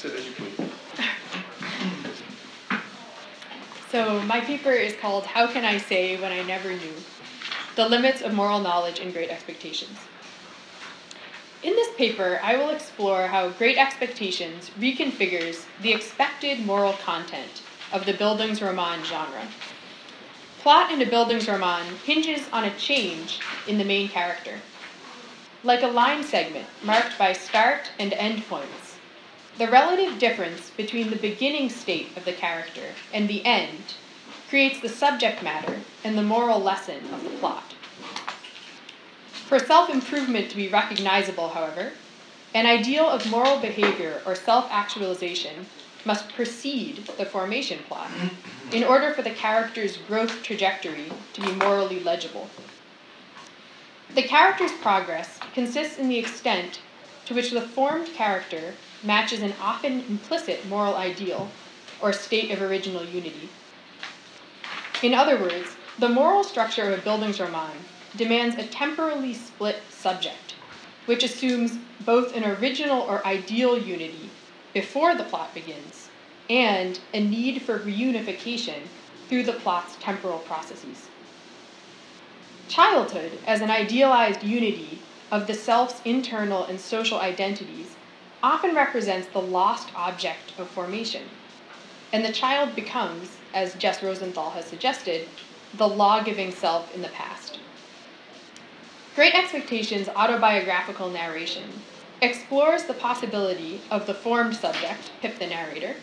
Sit as you please. So, my paper is called How Can I Say When I Never Knew? The Limits of Moral Knowledge and Great Expectations. In this paper, I will explore how Great Expectations reconfigures the expected moral content of the Bildungsroman genre. Plot in a Bildungsroman hinges on a change in the main character. Like a line segment marked by start and end points, the relative difference between the beginning state of the character and the end creates the subject matter and the moral lesson of the plot. For self improvement to be recognizable, however, an ideal of moral behavior or self actualization must precede the formation plot in order for the character's growth trajectory to be morally legible. The character's progress consists in the extent to which the formed character matches an often implicit moral ideal or state of original unity. In other words, the moral structure of a Bildungsroman demands a temporally split subject, which assumes both an original or ideal unity before the plot begins and a need for reunification through the plot's temporal processes. Childhood, as an idealized unity of the self's internal and social identities, often represents the lost object of formation. And the child becomes, as Jesse Rosenthal has suggested, the law giving self in the past. Great Expectations autobiographical narration explores the possibility of the formed subject, Pip the narrator,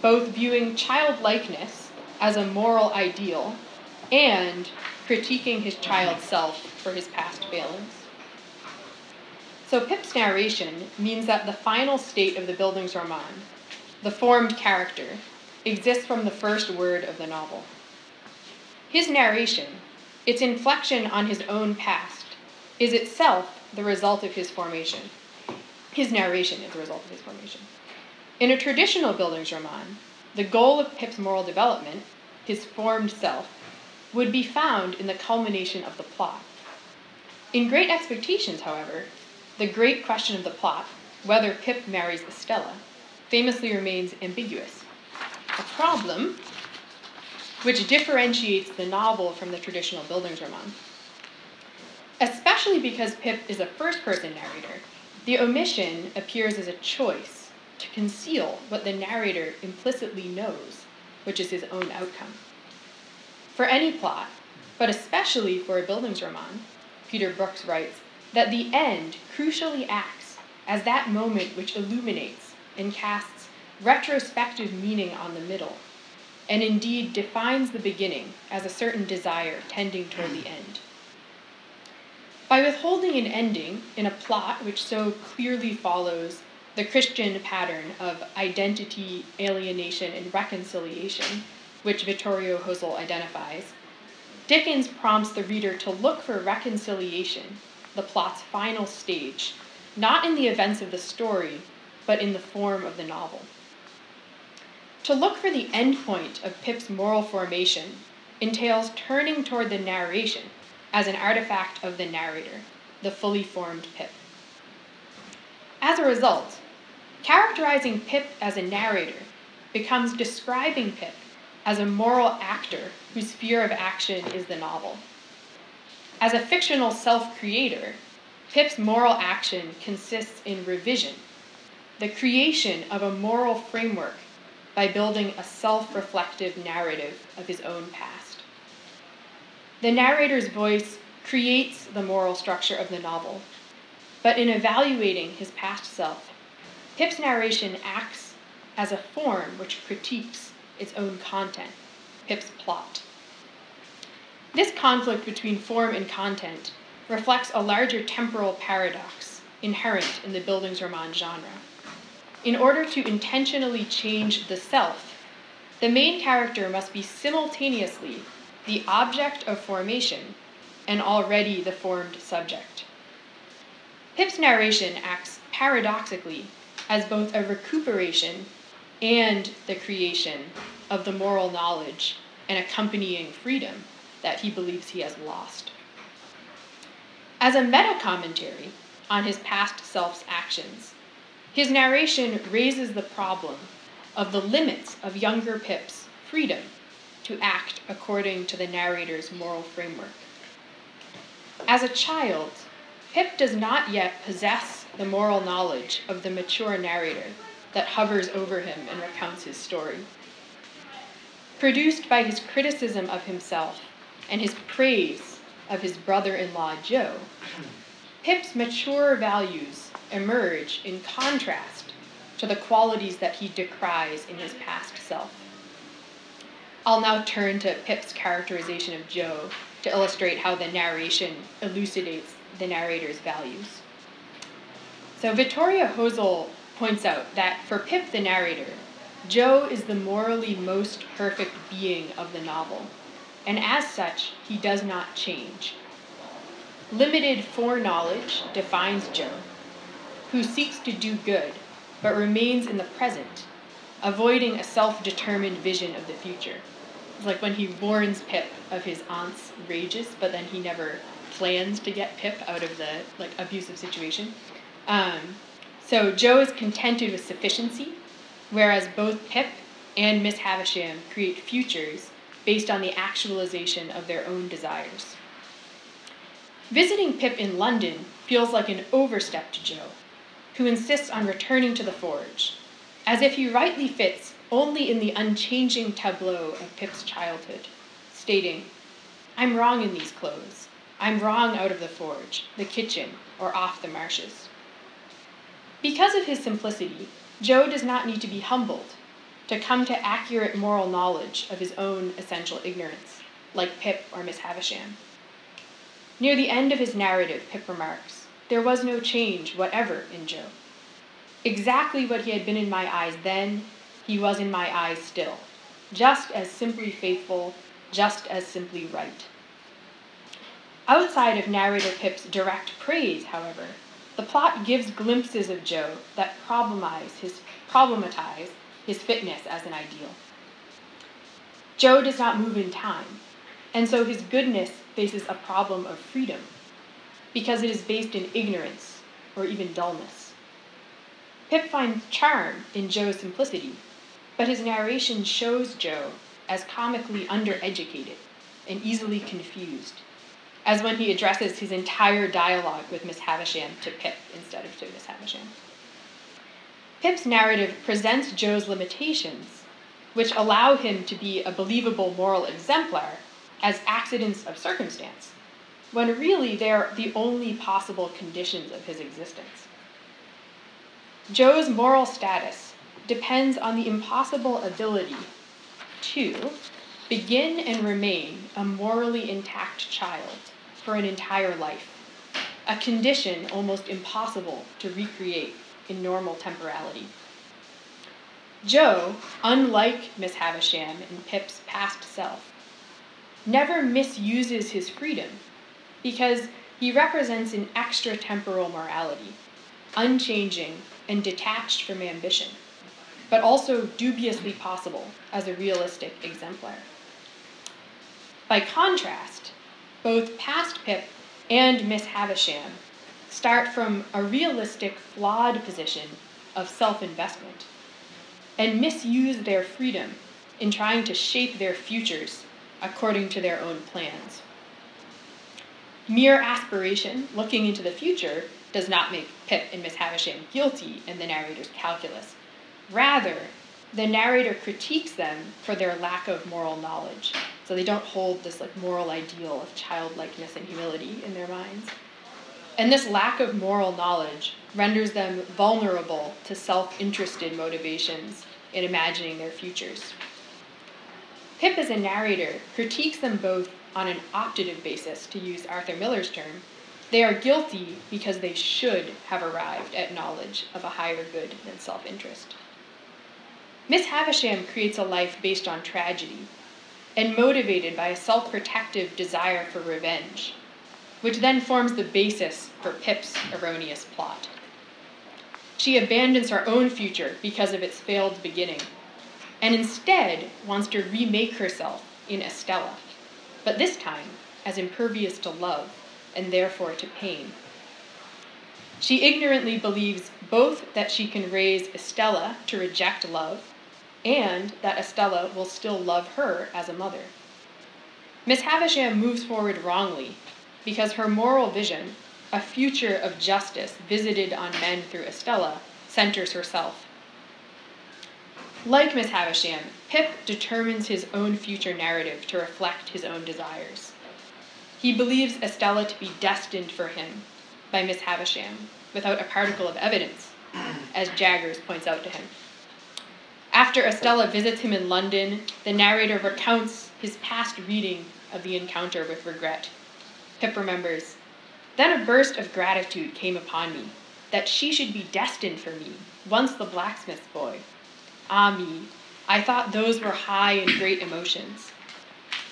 both viewing childlikeness as a moral ideal and critiquing his child self for his past failings. So Pip's narration means that the final state of the building's Bildungsroman, the formed character, exists from the first word of the novel. His narration, its inflection on his own past, is itself the result of his formation. His narration is the result of his formation. In a traditional building's Bildungsroman, the goal of Pip's moral development, his formed self, would be found in the culmination of the plot. In Great Expectations, however, the great question of the plot, whether Pip marries Estella, famously remains ambiguous. A problem which differentiates the novel from the traditional Bildungsroman. Especially because Pip is a first person narrator, the omission appears as a choice to conceal what the narrator implicitly knows, which is his own outcome. For any plot, but especially for a Bildungsroman, Peter Brooks writes, that the end crucially acts as that moment which illuminates and casts retrospective meaning on the middle, and indeed defines the beginning as a certain desire tending toward the end. By withholding an ending in a plot which so clearly follows the Christian pattern of identity, alienation, and reconciliation, which Vittorio Hösle identifies, Dickens prompts the reader to look for reconciliation the plot's final stage, not in the events of the story, but in the form of the novel. To look for the endpoint of Pip's moral formation entails turning toward the narration as an artifact of the narrator, the fully formed Pip. As a result, characterizing Pip as a narrator becomes describing Pip as a moral actor whose sphere of action is the novel. As a fictional self creator, Pip's moral action consists in revision, the creation of a moral framework by building a self reflective narrative of his own past. The narrator's voice creates the moral structure of the novel, but in evaluating his past self, Pip's narration acts as a form which critiques its own content, Pip's plot. This conflict between form and content reflects a larger temporal paradox inherent in the Bildungsroman genre. In order to intentionally change the self, the main character must be simultaneously the object of formation and already the formed subject. Pip's narration acts paradoxically as both a recuperation and the creation of the moral knowledge and accompanying freedom that he believes he has lost. As a meta commentary on his past self's actions, His narration raises the problem of the limits of younger Pip's freedom to act according to the narrator's moral framework. As a child, Pip does not yet possess the moral knowledge of the mature narrator that hovers over him and recounts his story. Produced by his criticism of himself and his praise of his brother in law Joe, Pip's mature values emerge in contrast to the qualities that he decries in his past self. I'll now turn to Pip's characterization of Joe to illustrate how the narration elucidates the narrator's values. So Vittorio Hösle points out that for Pip the narrator, Joe is the morally most perfect being of the novel, and as such, he does not change. Limited foreknowledge defines Joe, who seeks to do good but remains in the present, avoiding a self determined vision of the future. It's like when he warns Pip of his aunt's rages, but then he never plans to get Pip out of the like abusive situation. Um, so Joe is contented with sufficiency, whereas both Pip and Miss Havisham create futures based on the actualization of their own desires. Visiting Pip in London feels like an overstep to Joe, who insists on returning to the forge, as if he rightly fits only in the unchanging tableau of Pip's childhood, stating, I'm wrong in these clothes. I'm wrong out of the forge, the kitchen, or off the marshes. Because of his simplicity, Joe does not need to be humbled to come to accurate moral knowledge of his own essential ignorance, like Pip or Miss Havisham. Near the end of his narrative, Pip remarks, There was no change whatever in Joe. Exactly what he had been in my eyes then, he was in my eyes still, just as simply faithful, just as simply right. Outside of narrator Pip's direct praise, however, the plot gives glimpses of Joe that problemize his, problematize his fitness as an ideal. Joe does not move in time, and so his goodness faces a problem of freedom, because it is based in ignorance or even dullness. Pip finds charm in Joe's simplicity, but his narration shows Joe as comically undereducated and easily confused as when he addresses his entire dialogue with Miss Havisham to Pip instead of to Miss Havisham. Pip's narrative presents Joe's limitations, which allow him to be a believable moral exemplar, as accidents of circumstance, when really they are the only possible conditions of his existence. Joe's moral status depends on the impossible ability to begin and remain a morally intact child for an entire life, a condition almost impossible to recreate in normal temporality. Joe, unlike Miss Havisham and Pip's past self, never misuses his freedom because he represents an extratemporal morality, unchanging and detached from ambition, but also dubiously possible as a realistic exemplar. By contrast, both past Pip and Miss Havisham start from a realistic, flawed position of self investment and misuse their freedom in trying to shape their futures according to their own plans. Mere aspiration, looking into the future, does not make Pip and Miss Havisham guilty in the narrator's calculus. Rather, the narrator critiques them for their lack of moral knowledge. So they don't hold this like moral ideal of childlikeness and humility in their minds. And this lack of moral knowledge renders them vulnerable to self interested motivations in imagining their futures. Pip, as a narrator, critiques them both on an optative basis, to use Arthur Miller's term. They are guilty because they should have arrived at knowledge of a higher good than self interest. Miss Havisham creates a life based on tragedy and motivated by a self protective desire for revenge, which then forms the basis for Pip's erroneous plot. She abandons her own future because of its failed beginning, and instead wants to remake herself in Estella, but this time as impervious to love and therefore to pain. She ignorantly believes both that she can raise Estella to reject love and that Estella will still love her as a mother. Miss Havisham moves forward wrongly because her moral vision, a future of justice visited on men through Estella, centers herself. Like Miss Havisham, Pip determines his own future narrative to reflect his own desires. He believes Estella to be destined for him by Miss Havisham, without a particle of evidence, as Jaggers points out to him. After Estella visits him in London, the narrator recounts his past reading of the encounter with regret. Pip remembers, Then a burst of gratitude came upon me, that she should be destined for me, once the blacksmith's boy. Ah me, I thought those were high and great emotions.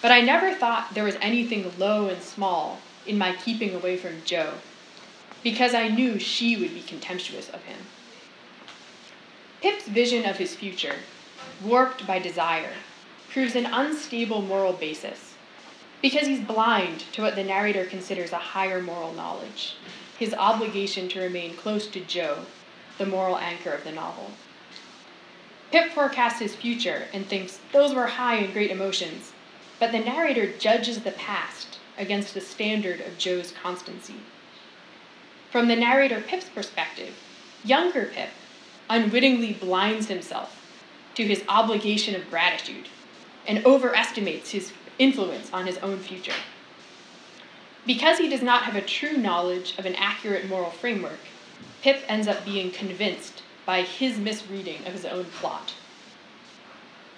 But I never thought there was anything low and small in my keeping away from Joe, because I knew she would be contemptuous of him. Pip's vision of his future, warped by desire, proves an unstable moral basis because he's blind to what the narrator considers a higher moral knowledge, his obligation to remain close to Joe, the moral anchor of the novel. Pip forecasts his future and thinks those were high and great emotions, but the narrator judges the past against the standard of Joe's constancy. From the narrator Pip's perspective, younger Pip unwittingly blinds himself to his obligation of gratitude and overestimates his influence on his own future. Because he does not have a true knowledge of an accurate moral framework, Pip ends up being convinced by his misreading of his own plot.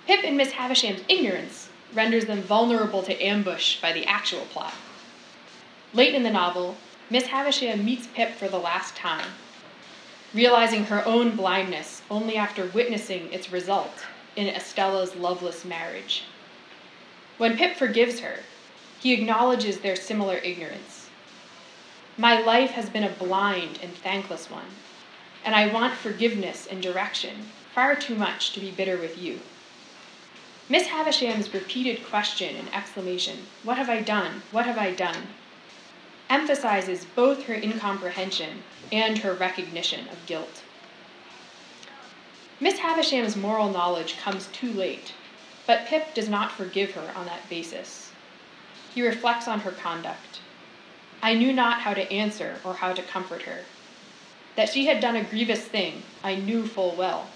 Pip and Miss Havisham's ignorance renders them vulnerable to ambush by the actual plot. Late in the novel, Miss Havisham meets Pip for the last time realizing her own blindness only after witnessing its result in Estella's loveless marriage. When Pip forgives her, he acknowledges their similar ignorance. My life has been a blind and thankless one, and I want forgiveness and direction far too much to be bitter with you. Miss Havisham's repeated question and exclamation, What have I done? What have I done? emphasizes both her incomprehension and her recognition of guilt. Miss Havisham's moral knowledge comes too late, but Pip does not forgive her on that basis. He reflects on her conduct. I knew not how to answer or how to comfort her. That she had done a grievous thing, I knew full well.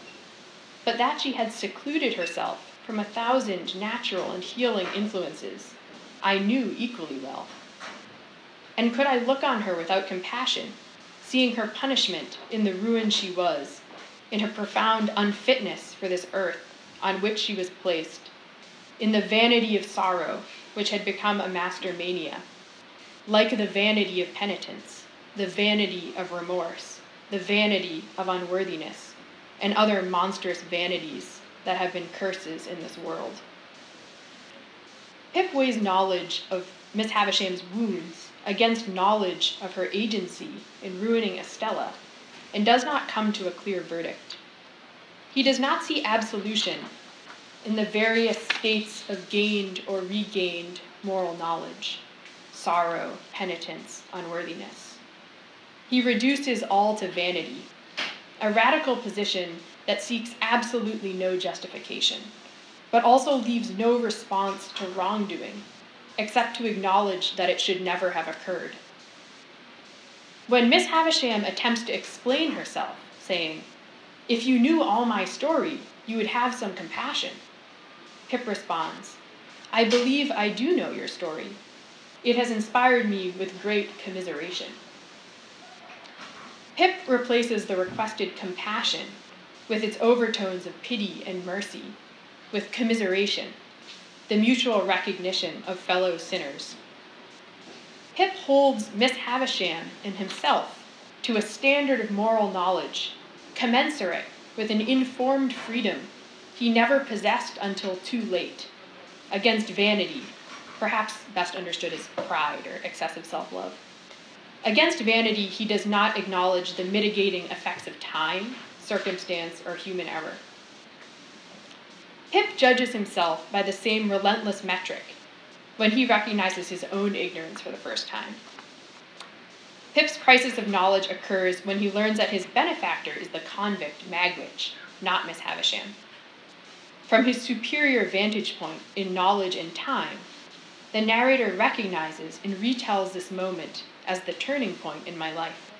But that she had secluded herself from a thousand natural and healing influences, I knew equally well. And could I look on her without compassion, seeing her punishment in the ruin she was, in her profound unfitness for this earth on which she was placed, in the vanity of sorrow, which had become a master mania, like the vanity of penitence, the vanity of remorse, the vanity of unworthiness, and other monstrous vanities that have been curses in this world. Pip weighs knowledge of Miss Havisham's wounds against knowledge of her agency in ruining Estella and does not come to a clear verdict. He does not see absolution in the various states of gained or regained moral knowledge sorrow, penitence, unworthiness. He reduces all to vanity, a radical position that seeks absolutely no justification, but also leaves no response to wrongdoing except to acknowledge that it should never have occurred. When Miss Havisham attempts to explain herself, saying, If you knew all my story, you would have some compassion, Pip responds, I believe I do know your story. It has inspired me with great commiseration. Pip replaces the requested compassion with its overtones of pity and mercy with commiseration the mutual recognition of fellow sinners. Pip holds Miss Havisham and himself to a standard of moral knowledge commensurate with an informed freedom he never possessed until too late, against vanity, perhaps best understood as pride or excessive self love. Against vanity, he does not acknowledge the mitigating effects of time, circumstance, or human error. Pip judges himself by the same relentless metric when he recognizes his own ignorance for the first time. Pip's crisis of knowledge occurs when he learns that his benefactor is the convict Magwitch, not Miss Havisham. From his superior vantage point in knowledge and time, the narrator recognizes and retells this moment as the turning point in my life.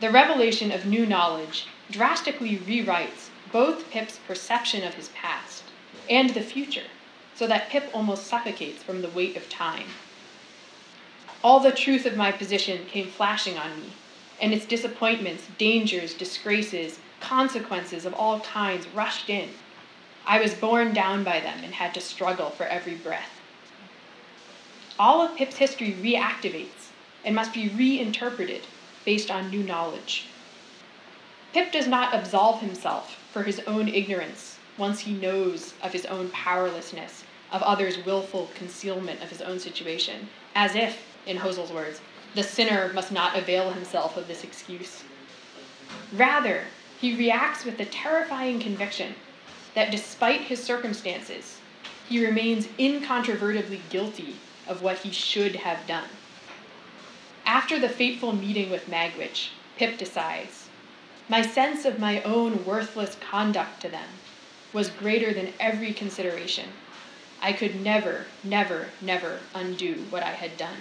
The revelation of new knowledge drastically rewrites both Pip's perception of his past and the future, so that Pip almost suffocates from the weight of time. All the truth of my position came flashing on me, and its disappointments, dangers, disgraces, consequences of all kinds rushed in. I was borne down by them and had to struggle for every breath. All of Pip's history reactivates and must be reinterpreted based on new knowledge. Pip does not absolve himself for his own ignorance once he knows of his own powerlessness, of others' willful concealment of his own situation, as if, in Hösle's words, the sinner must not avail himself of this excuse. Rather, he reacts with the terrifying conviction that despite his circumstances, he remains incontrovertibly guilty of what he should have done. After the fateful meeting with Magwitch, Pip decides My sense of my own worthless conduct to them was greater than every consideration. I could never, never, never undo what I had done.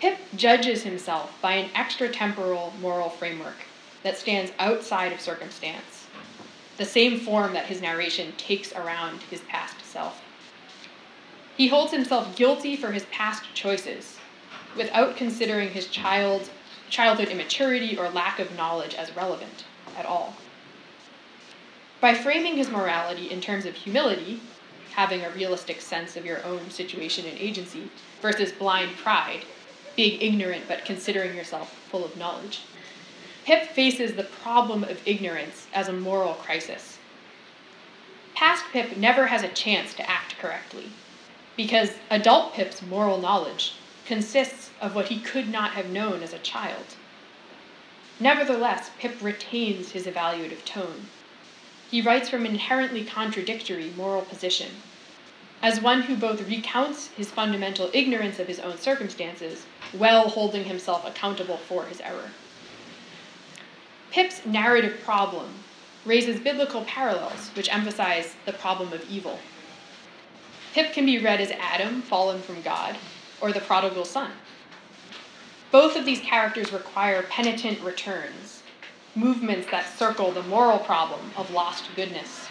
Pip judges himself by an extratemporal moral framework that stands outside of circumstance, the same form that his narration takes around his past self. He holds himself guilty for his past choices without considering his child, childhood immaturity or lack of knowledge as relevant at all. By framing his morality in terms of humility, having a realistic sense of your own situation and agency, versus blind pride, being ignorant but considering yourself full of knowledge, Pip faces the problem of ignorance as a moral crisis. Past Pip never has a chance to act correctly, because adult Pip's moral knowledge consists of what he could not have known as a child. Nevertheless, Pip retains his evaluative tone. He writes from an inherently contradictory moral position, as one who both recounts his fundamental ignorance of his own circumstances while holding himself accountable for his error. Pip's narrative problem raises biblical parallels which emphasize the problem of evil. Pip can be read as Adam, fallen from God, or the prodigal son. Both of these characters require penitent returns, movements that circle the moral problem of lost goodness.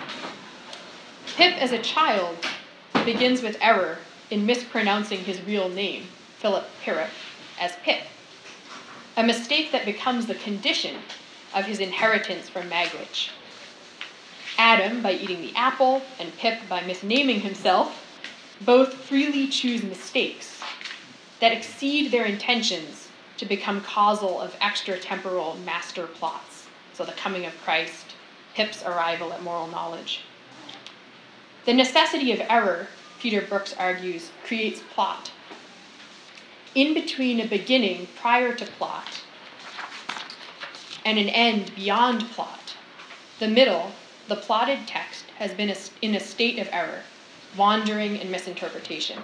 Pip, as a child, begins with error in mispronouncing his real name, Philip Pirrip, as Pip, a mistake that becomes the condition of his inheritance from Magwitch. Adam by eating the apple, and Pip by misnaming himself, both freely choose mistakes that exceed their intentions to become causal of extra-temporal master plots. So the coming of Christ, Pip's arrival at moral knowledge. The necessity of error, Peter Brooks argues, creates plot. In between a beginning prior to plot and an end beyond plot, the middle, the plotted text, has been in a state of error, wandering and misinterpretation.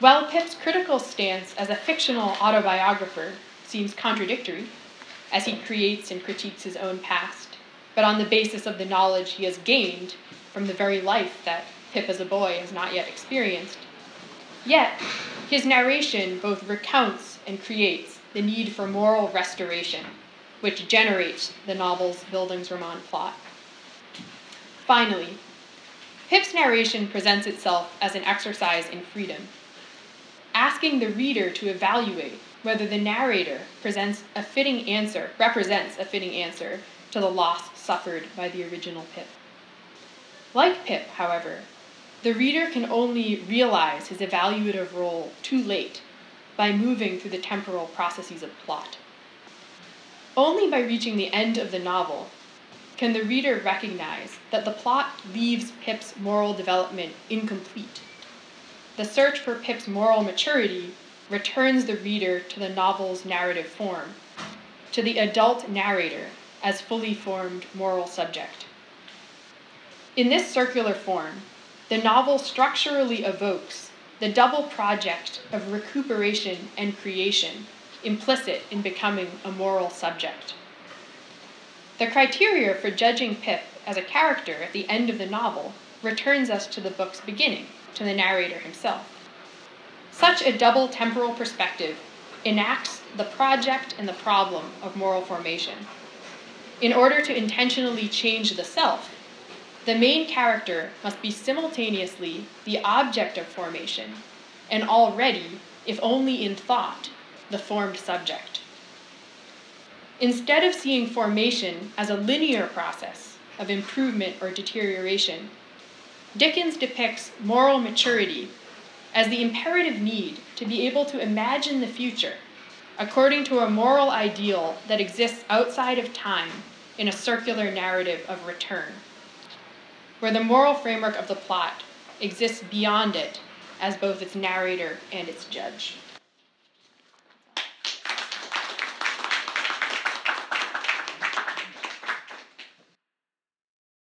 While Pip's critical stance as a fictional autobiographer seems contradictory, as he creates and critiques his own past, but on the basis of the knowledge he has gained from the very life that Pip as a boy has not yet experienced, yet his narration both recounts and creates the need for moral restoration, which generates the novel's Bildungsroman plot. Finally, Pip's narration presents itself as an exercise in freedom asking the reader to evaluate whether the narrator presents a fitting answer, represents a fitting answer to the loss suffered by the original Pip. Like Pip, however, the reader can only realize his evaluative role too late by moving through the temporal processes of plot. Only by reaching the end of the novel can the reader recognize that the plot leaves Pip's moral development incomplete the search for Pip's moral maturity returns the reader to the novel's narrative form, to the adult narrator as fully formed moral subject. In this circular form, the novel structurally evokes the double project of recuperation and creation implicit in becoming a moral subject. The criteria for judging Pip as a character at the end of the novel returns us to the book's beginning, to the narrator himself. Such a double temporal perspective enacts the project and the problem of moral formation. In order to intentionally change the self, the main character must be simultaneously the object of formation and already, if only in thought, the formed subject. Instead of seeing formation as a linear process of improvement or deterioration, Dickens depicts moral maturity as the imperative need to be able to imagine the future according to a moral ideal that exists outside of time in a circular narrative of return, where the moral framework of the plot exists beyond it as both its narrator and its judge.